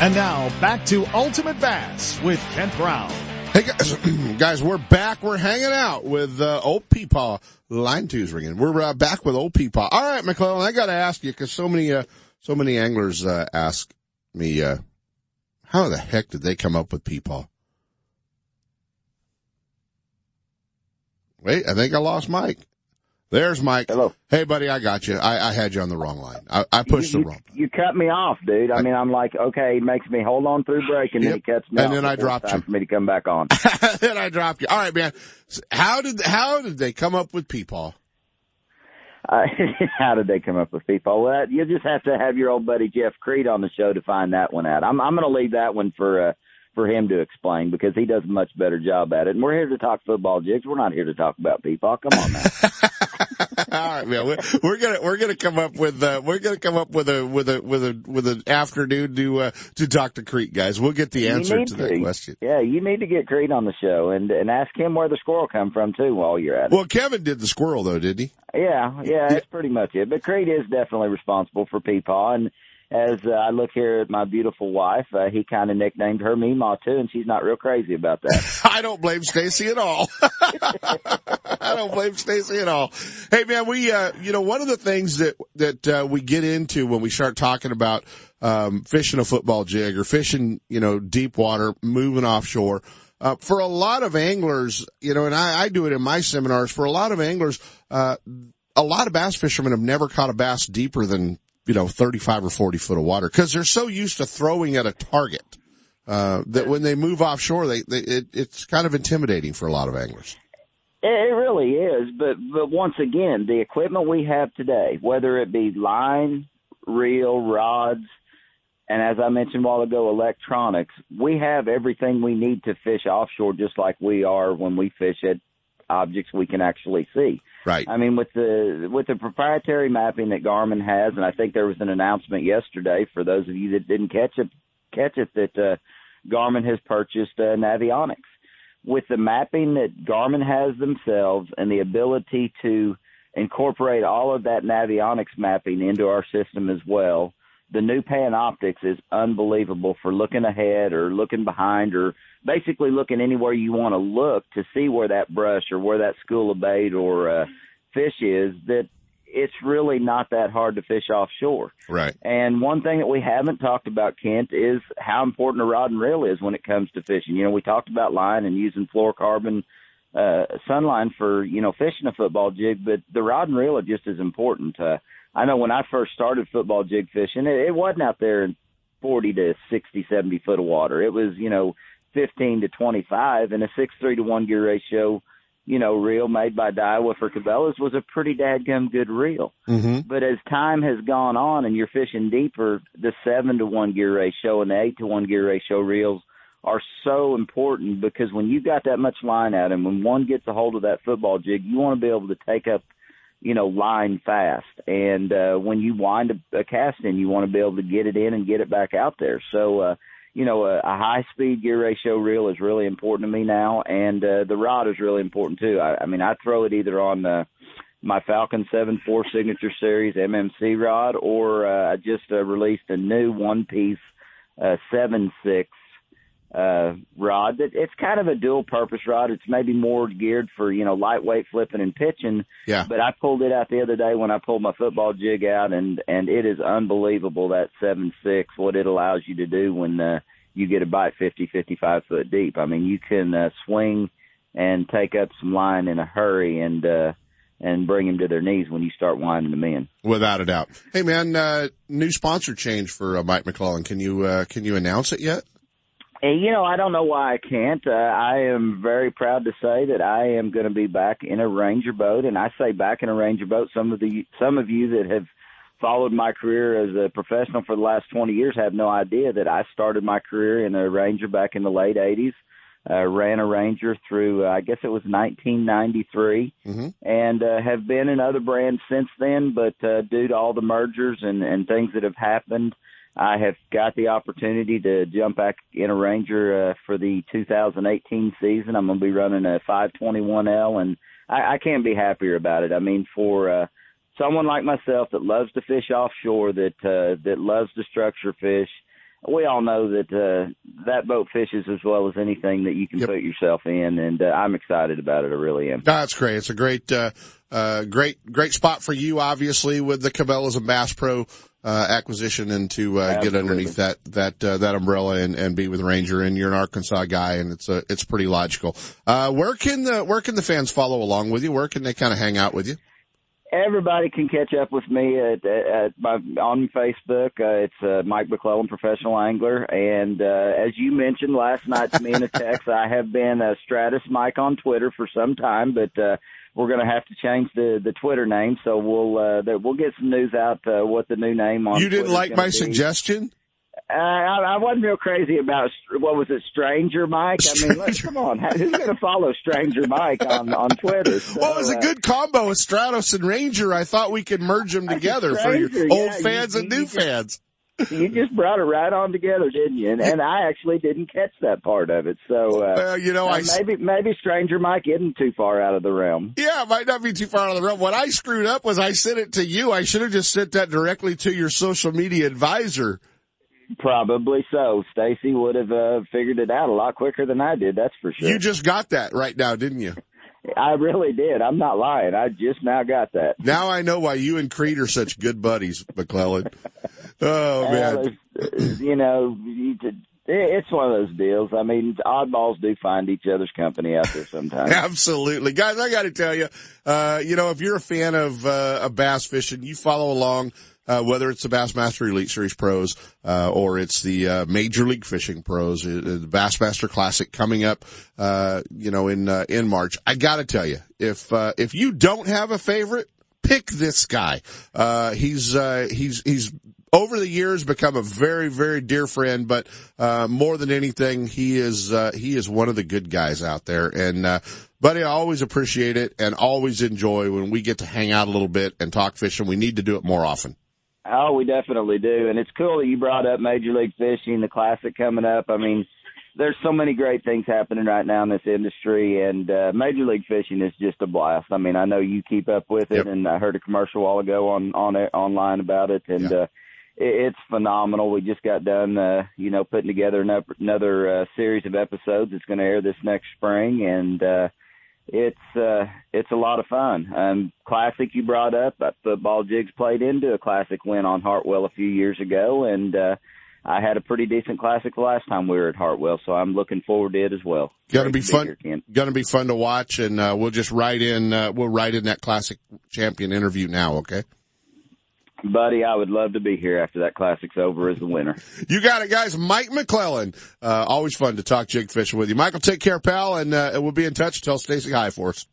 And now back to Ultimate Bass with Kent Brown. Hey guys, guys, we're back. We're hanging out with uh, old Peepaw. Line two's ringing. We're uh, back with old Peepaw. All right, McClellan, I got to ask you because so many, uh, so many anglers uh, ask me, uh, how the heck did they come up with Peepaw? Wait, I think I lost Mike. There's Mike. Hello. Hey, buddy, I got you. I, I had you on the wrong line. I, I pushed you, the wrong. You cut me off, dude. I mean, I'm like, okay, he makes me hold on through break, and Yep. then he cuts me And off. then I dropped time you. for me to come back on. then I dropped you. All right, man. How did how did they come up with Peepaw? Uh, how did they come up with Peepaw? Well, you just have to have your old buddy Jeff Kriet on the show to find that one out. I'm I'm going to leave that one for uh, for him to explain because he does a much better job at it. And we're here to talk football jigs. We're not here to talk about people. Come on now. All right, man. We're, we're gonna we're gonna come up with uh, we're gonna come up with a with a with a with an afternoon to uh, to talk to Kriet guys. We'll get the answer to, to that question. Yeah, you need to get Kriet on the show and and ask him where the squirrel come from too while you're at it. Well, Kevin did the squirrel though, did he? Yeah, yeah, that's pretty much it. But Kriet is definitely responsible for Peepaw and as uh, I look here at my beautiful wife, uh, he kind of nicknamed her Meemaw too, and she's not real crazy about that. I don't blame Stacy at all. I don't blame Stacy at all. Hey man, we, uh, you know, one of the things that, that, uh, we get into when we start talking about, um, fishing a football jig or fishing, you know, deep water, moving offshore, uh, for a lot of anglers, you know, and I, I do it in my seminars, for a lot of anglers, uh, a lot of bass fishermen have never caught a bass deeper than you know, 35 or 40 foot of water because they're so used to throwing at a target, uh, that when they move offshore, they, they it, it's kind of intimidating for a lot of anglers. It really is, but but once again, the equipment we have today, whether it be line, reel, rods, and as I mentioned a while ago, electronics, we have everything we need to fish offshore, just like we are when we fish at objects we can actually see. Right. I mean, with the with the proprietary mapping that Garmin has, and I think there was an announcement yesterday for those of you that didn't catch it catch it that uh, Garmin has purchased uh, Navionics. With the mapping that Garmin has themselves and the ability to incorporate all of that Navionics mapping into our system as well, the new Panoptix is unbelievable for looking ahead or looking behind or basically looking anywhere you want to look to see where that brush or where that school of bait or uh, fish is that it's really not that hard to fish offshore. Right. And one thing that we haven't talked about, Kent, is how important a rod and reel is when it comes to fishing. You know, we talked about line and using fluorocarbon uh, sunline for, you know, fishing a football jig, but the rod and reel are just as important. Uh, I know when I first started football jig fishing, it, it wasn't out there in 40 to 60, 70 foot of water. It was, you know, 15 to 25 and a 6-3 to 1 gear ratio, you know, reel made by Daiwa for Cabela's was a pretty dadgum good reel. Mm-hmm. But as time has gone on and you're fishing deeper, the 7 to 1 gear ratio and the 8 to 1 gear ratio reels are so important because when you've got that much line out and when one gets a hold of that football jig, you want to be able to take up – you know, line fast. And uh, when you wind a, a cast in, you want to be able to get it in and get it back out there. So, uh, you know, a, a high speed gear ratio reel is really important to me now, and uh, the rod is really important too. I, I mean, I throw it either on uh, my Falcon 7.4 Signature Series MMC rod, or uh, I just uh, released a new one piece uh, 7.6 uh rod that it's kind of a dual purpose rod it's maybe more geared for you know lightweight flipping and pitching yeah but i pulled it out the other day when i pulled my football jig out and and it is unbelievable that seven six what it allows you to do when uh you get a bite fifty fifty five foot deep i mean you can uh, swing and take up some line in a hurry and uh and bring them to their knees when you start winding them in. Without a doubt. Hey man, uh, new sponsor change for uh, Mike McClellan. Can you, uh, can you announce it yet? And, you know, I don't know why I can't. Uh, I am very proud to say that I am going to be back in a Ranger boat, and I say back in a Ranger boat. Some of the some of you that have followed my career as a professional for the last 20 years have no idea that I started my career in a Ranger back in the late 80s. Uh, ran a Ranger through, uh, I guess it was 1993, mm-hmm. and uh, have been in other brands since then. But uh, due to all the mergers and, and things that have happened, I have got the opportunity to jump back in a Ranger uh, for the 2018 season. I'm going to be running a 521L, and I, I can't be happier about it. I mean, for uh, someone like myself that loves to fish offshore, that uh, that loves to structure fish, we all know that uh, that boat fishes as well as anything that you can yep. put yourself in, and uh, I'm excited about it. I really am. That's great. It's a great, uh, uh, great, great spot for you, obviously, with the Cabela's and Bass Pro uh, acquisition and to uh, get underneath that that uh, that umbrella and, and be with Ranger. And you're an Arkansas guy, and it's a it's pretty logical. Uh, where can the where can the fans follow along with you? Where can they kind of hang out with you? Everybody can catch up with me at, at, at my, on Facebook. Uh, it's uh, Mike McClellan, professional angler, and uh, as you mentioned last night to me in a text, I have been a Stratos Mike on Twitter for some time, but uh, we're going to have to change the the Twitter name. So we'll uh, that we'll get some news out uh, what the new name on. You didn't Twitter's like my be. suggestion? Uh, I, I wasn't real crazy about what was it, Stranger Mike. I mean, let's come on, who's going to follow Stranger Mike on on Twitter? So, Well, it was a uh, good combo, Stratos and Ranger. I thought we could merge them together for your old yeah, you- fans and you new just- fans. You just brought it right on together, didn't you? And, and I actually didn't catch that part of it. So, uh, Well, you know, uh, I maybe maybe Stranger Mike isn't too far out of the realm. Yeah, it might not be too far out of the realm. What I screwed up was I sent it to you. I should have just sent that directly to your social media advisor. Probably so. Stacy would have uh, figured it out a lot quicker than I did. That's for sure. You just got that right now, didn't you? I really did. I'm not lying. I just now got that. Now I know why you and Kriet are such good buddies, McClellan. Oh man. it's, you know, you could, it's one of those deals. I mean, oddballs do find each other's company out there sometimes. Absolutely. Guys, I gotta tell you, uh, you know, if you're a fan of, uh, of bass fishing, you follow along, uh, whether it's the Bassmaster Elite Series Pros, uh, or it's the, uh, Major League Fishing Pros, uh, the Bassmaster Classic coming up, uh, you know, in, uh, in March. I gotta tell you, if, uh, if you don't have a favorite, pick this guy. Uh, he's, uh, he's, he's, over the years become a very, very dear friend, but, uh, more than anything, he is, uh, he is one of the good guys out there. And, uh, buddy, I always appreciate it and always enjoy when we get to hang out a little bit and talk fishing. We need to do it more often. Oh, we definitely do. And it's cool that you brought up Major League Fishing, the classic coming up. I mean, there's so many great things happening right now in this industry and uh, Major League Fishing is just a blast. I mean, I know you keep up with it Yep. and I heard a commercial a while ago on on it, online about it and uh it, it's phenomenal. We just got done uh, you know, putting together another, another uh, series of episodes. It's going to air this next spring and uh it's uh it's a lot of fun. Um classic you brought up, that football jigs played into a classic win on Hartwell a few years ago and uh I had a pretty decent classic the last time we were at Hartwell, so I'm looking forward to it as well. Gonna be fun. Gonna be fun to watch and, uh, we'll just write in, uh, we'll write in that classic champion interview now, okay? Buddy, I would love to be here after that classic's over as the winner. You got it, guys. Mike McClellan. Uh, always fun to talk jig fishing with you. Michael, take care, pal, and, uh, we'll be in touch. Tell Stacy hi for us.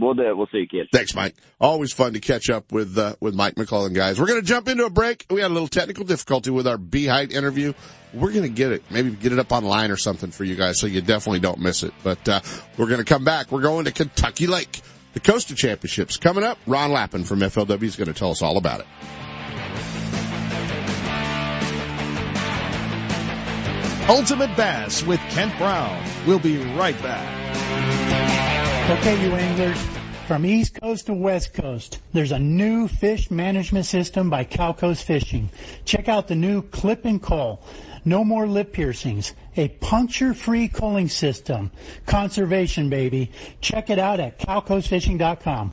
We'll do it. We'll see you, kids. Thanks, Mike. Always fun to catch up with, uh, with Mike McClellan, guys. We're going to jump into a break. We had a little technical difficulty with our B Hite interview. We're going to get it, maybe get it up online or something for you guys so you definitely don't miss it. But, uh, we're going to come back. We're going to Kentucky Lake. The Coastal Championships coming up. Ron Lappin from FLW is going to tell us all about it. Ultimate Bass with Kent Brown. We'll be right back. Okay, you anglers, from East Coast to West Coast, there's a new fish management system by Calco's Fishing. Check out the new Clip and Call. No more lip piercings. A puncture-free culling system. Conservation, baby. Check it out at calcosfishing.com.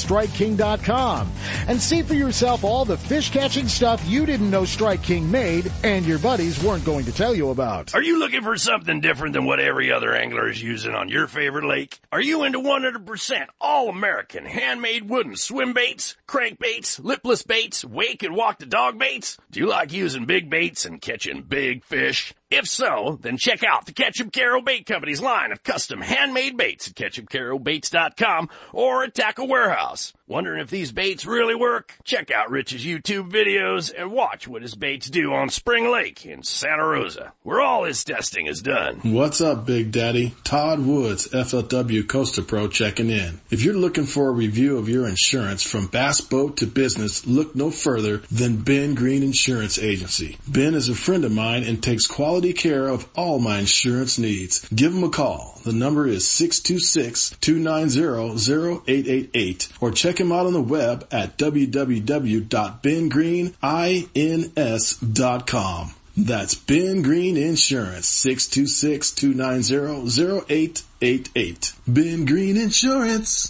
StrikeKing.com and see for yourself all the fish catching stuff you didn't know Strike King made and your buddies weren't going to tell you about. Are you looking for something different than what every other angler is using on your favorite lake? Are you into 100% all American handmade wooden swim baits, crankbaits, lipless baits, wake and walk the dog baits? Do you like using big baits and catching big fish? If so, then check out the Ketchup Carol Bait Company's line of custom handmade baits at ketchupcarobaits.com or at Tackle Warehouse. Wondering if these baits really work? Check out Rich's YouTube videos and watch what his baits do on Spring Lake in Santa Rosa, where all his testing is done. What's up, Big Daddy? Todd Woods, FLW Costa Pro checking in. If you're looking for a review of your insurance from bass boat to business, look no further than Ben Green Insurance Agency. Ben is a friend of mine and takes quality care of all my insurance needs. Give him a call. The number is 626-290-0888 or check him out on the web at www.bengreenins.com. That's Ben Green Insurance, 626-290-0888. Ben Green Insurance.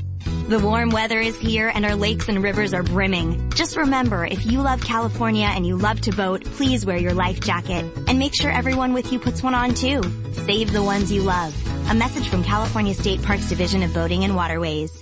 The warm weather is here and our lakes and rivers are brimming. Just remember, if you love California and you love to boat, please wear your life jacket. And make sure everyone with you puts one on too. Save the ones you love. A message from California State Parks Division of Boating and Waterways.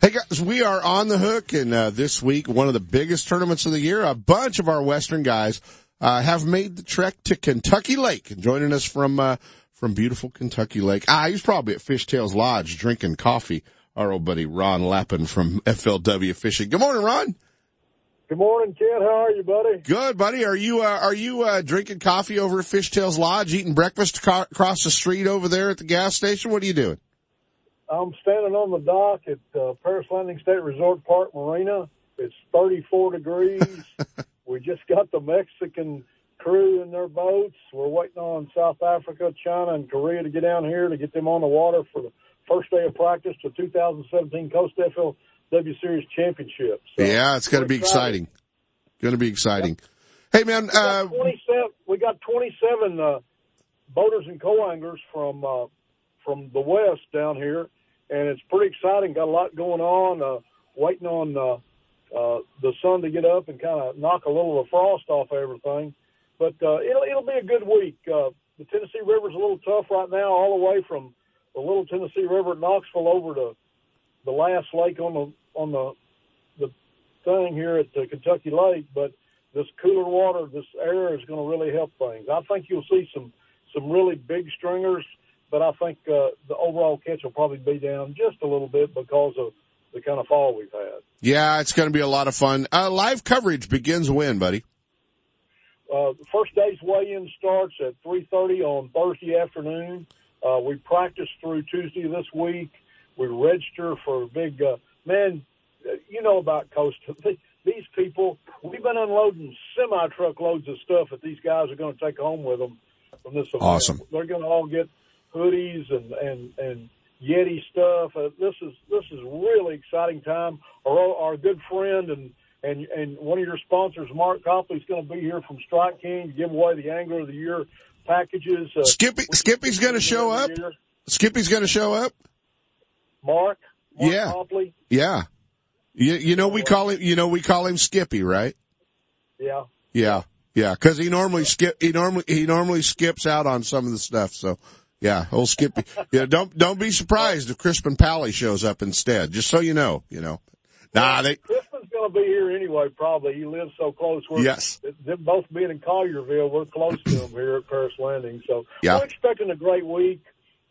Hey guys, we are on the hook, and uh, this week, one of the biggest tournaments of the year. A bunch of our Western guys uh, have made the trek to Kentucky Lake, and joining us from uh, from beautiful Kentucky Lake. Ah, he's probably at Fishtails Lodge drinking coffee. Our old buddy Ron Lappin from FLW Fishing. Good morning, Ron. Good morning, Kent. How are you, buddy? Good, buddy. Are you uh, are you uh, drinking coffee over at Fishtails Lodge, eating breakfast across the street over there at the gas station? What are you doing? I'm standing on the dock at uh, Paris Landing State Resort Park Marina. It's 34 degrees. we just got the Mexican crew in their boats. We're waiting on South Africa, China, and Korea to get down here to get them on the water for the first day of practice to 2017 Costa FLW Series Championship. So yeah, it's going to be exciting. Going to be exciting. Hey, man. We got 27, we got 27 uh, boaters and co-anglers from uh, from the west down here and it's pretty exciting. Got a lot going on. Uh, waiting on uh, uh, the sun to get up and kind of knock a little of the frost off everything. But uh, it'll it'll be a good week. Uh, the Tennessee River's a little tough right now, all the way from the Little Tennessee River at Knoxville over to the last lake on the on the the thing here at the Kentucky Lake. But this cooler water, this air is going to really help things. I think you'll see some some really big stringers but I think uh, the overall catch will probably be down just a little bit because of the kind of fall we've had. Yeah, it's going to be a lot of fun. Uh, live coverage begins when, buddy? Uh, the first day's weigh-in starts at 3.30 on Thursday afternoon. Uh, we practice through Tuesday this week. We register for big, uh, man, you know about Costa. These people, we've been unloading semi-truck loads of stuff that these guys are going to take home with them from this event. Awesome. They're going to all get hoodies and and and Yeti stuff. Uh, this is this is really exciting time. Our our good friend and and and one of your sponsors, Mark Copley, is going to be here from Strike King to give away the Angler of the Year packages. Uh, Skippy Skippy's going to show up. Skippy's going to show up. Mark. Mark yeah. Copley. Yeah. You you know we call him you know we call him Skippy, right? Yeah. Yeah. Yeah, because he normally skip. He normally he normally skips out on some of the stuff. So yeah, old Skippy. yeah, don't don't be surprised if Crispin Pally shows up instead. Just so you know, you know. Nah, they. Crispin's going to be here anyway. Probably he lives so close. We're, Yes. Them both being in Collierville, we're close to him here at Paris Landing. So Yeah. we're expecting a great week.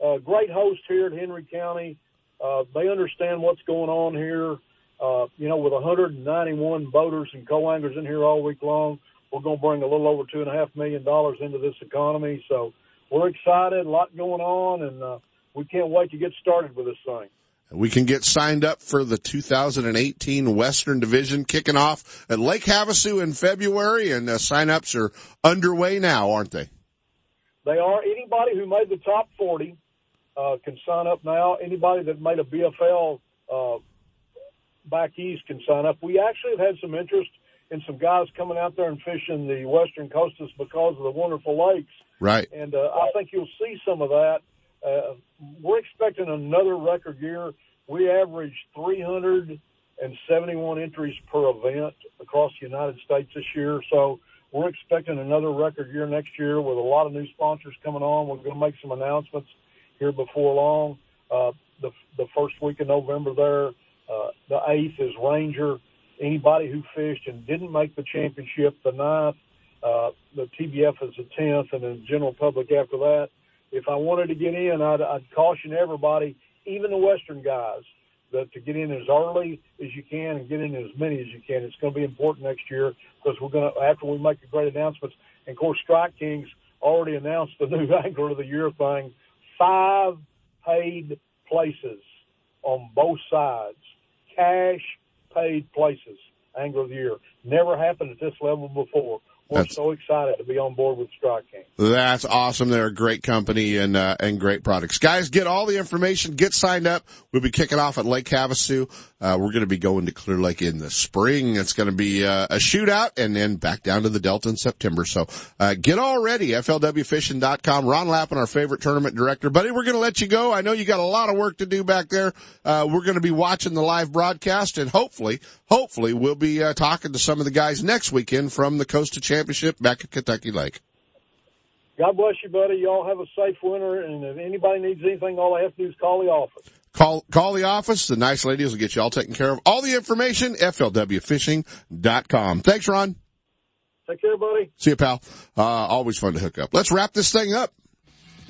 Uh, great host here at Henry County. Uh, they understand what's going on here. Uh, you know, with 191 boaters and co-anglers in here all week long, we're going to bring a little over two and a half million dollars into this economy. So we're excited, a lot going on, and uh, we can't wait to get started with this thing. We can get signed up for the 2018 Western Division kicking off at Lake Havasu in February, and uh, sign-ups are underway now, aren't they? They are. Anybody who made the top 40 uh, can sign up now. Anybody that made a BFL uh, back east can sign up. We actually have had some interest in some guys coming out there and fishing the western coasters because of the wonderful lakes. Right. And uh, I think you'll see some of that. Uh, we're expecting another record year. We averaged 371 entries per event across the United States this year. So we're expecting another record year next year with a lot of new sponsors coming on. We're going to make some announcements here before long. Uh, the the first week of November there, uh, the eighth is Ranger. Anybody who fished and didn't make the championship, the ninth, uh, the TBF is the tenth, and then general public after that. If I wanted to get in, I'd, I'd caution everybody, even the Western guys, that to get in as early as you can and get in as many as you can. It's going to be important next year because we're going to after we make the great announcements. And of course, Strike Kings already announced the new Angler of the Year thing. Five paid places on both sides, cash paid places. Angler of the Year never happened at this level before. We're That's- so excited to be on board with Strike King. That's awesome. They're a great company and, uh, and great products. Guys, get all the information, get signed up. We'll be kicking off at Lake Havasu. Uh, we're going to be going to Clear Lake in the spring. It's going to be uh, a shootout and then back down to the Delta in September. So, uh, get all ready. FLWfishing.com. Ron Lappin, our favorite tournament director. Buddy, we're going to let you go. I know you got a lot of work to do back there. Uh, we're going to be watching the live broadcast and hopefully, hopefully we'll be, uh, talking to some of the guys next weekend from the coast of Coastal Championship back at Kentucky Lake. God bless you, buddy. Y'all have a safe winter, and if anybody needs anything, all they have to do is call the office. Call, call the office. The nice ladies will get you all taken care of. All the information, FLWfishing.com. Thanks, Ron. Take care, buddy. See you, pal. Uh, always fun to hook up. Let's wrap this thing up.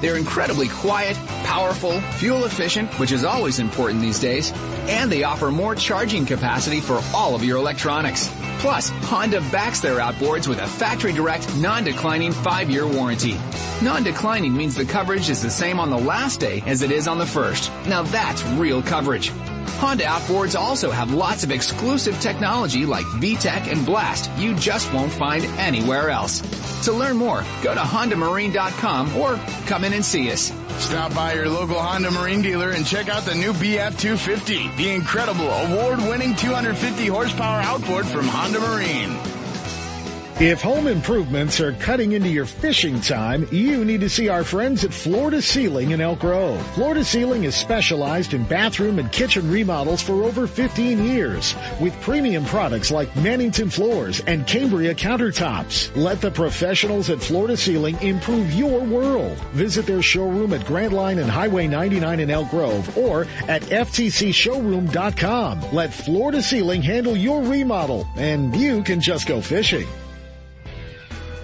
They're incredibly quiet, powerful, fuel efficient, which is always important these days, and they offer more charging capacity for all of your electronics. Plus, Honda backs their outboards with a factory direct, non-declining 5-year warranty. Non-declining means the coverage is the same on the last day as it is on the first. Now that's real coverage. Honda outboards also have lots of exclusive technology like VTEC and Blast you just won't find anywhere else. To learn more, go to HondaMarine.com or come in and see us. Stop by your local Honda Marine dealer and check out the new BF250, the incredible award-winning 250 horsepower outboard from Honda Marine. If home improvements are cutting into your fishing time, you need to see our friends at Floor to Ceiling in Elk Grove. Floor to Ceiling is specialized in bathroom and kitchen remodels for over 15 years with premium products like Mannington floors and Cambria countertops. Let the professionals at Floor to Ceiling improve your world. Visit their showroom at Grant Line and Highway 99 in Elk Grove or at ftcshowroom.com. Let Floor to Ceiling handle your remodel and you can just go fishing.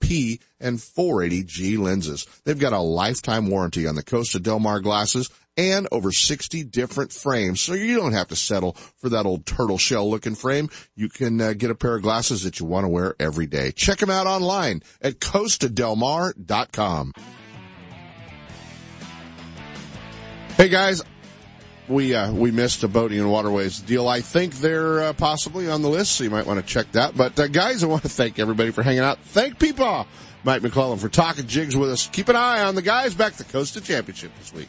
P and 480G lenses. They've got a lifetime warranty on the Costa Del Mar glasses and over 60 different frames. So you don't have to settle for that old turtle shell looking frame. You can uh, get a pair of glasses that you want to wear every day. Check them out online at costadelmar.com. Hey guys, we uh, we missed a boating and waterways deal. I think they're uh, possibly on the list, so you might want to check that. But uh, guys, I want to thank everybody for hanging out. Thank people, Mike McClellan, for talking jigs with us. Keep an eye on the guys back to Costa Championship this week.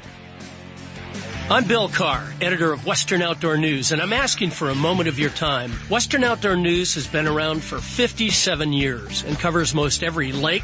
I'm Bill Carr, editor of Western Outdoor News, and I'm asking for a moment of your time. Western Outdoor News has been around for 57 years and covers most every lake,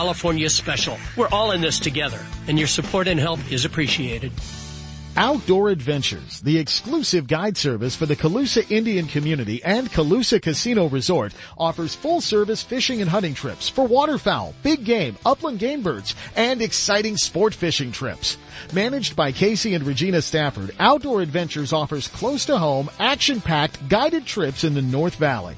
California special. We're all in this together and your support and help is appreciated. Outdoor Adventures, the exclusive guide service for the Colusa Indian community and Colusa Casino Resort, offers full service fishing and hunting trips for waterfowl, big game, upland game birds, and exciting sport fishing trips. Managed by Casey and Regina Stafford, Outdoor Adventures offers close to home, action-packed guided trips in the North Valley.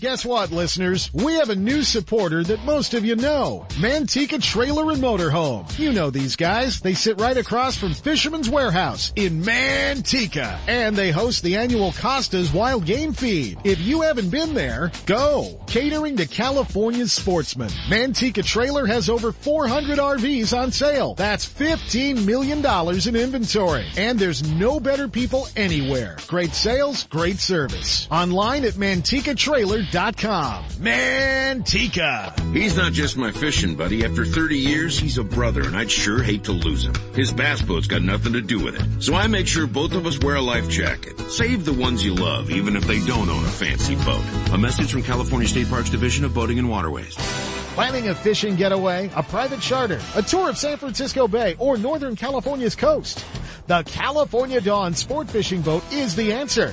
Guess what, listeners? We have a new supporter that most of you know. Manteca Trailer and Motorhome. You know these guys. They sit right across from Fisherman's Warehouse in Manteca. And they host the annual Costa's Wild Game Feed. If you haven't been there, go. Catering to California's sportsmen. Manteca Trailer has over 400 RVs on sale. That's $15 million in inventory. And there's no better people anywhere. Great sales, great service. Online at mantecatrailer.com. Manteca. He's not just my fishing buddy. After 30 years, he's a brother and I'd sure hate to lose him. His bass boat's got nothing to do with it. So I make sure both of us wear a life jacket. Save the ones you love, even if they don't own a fancy boat. A message from California State Parks Division of Boating and Waterways. Planning a fishing getaway, a private charter, a tour of San Francisco Bay, or Northern California's coast? The California Dawn Sport Fishing Boat is the answer.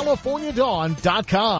www.californiadawn.com.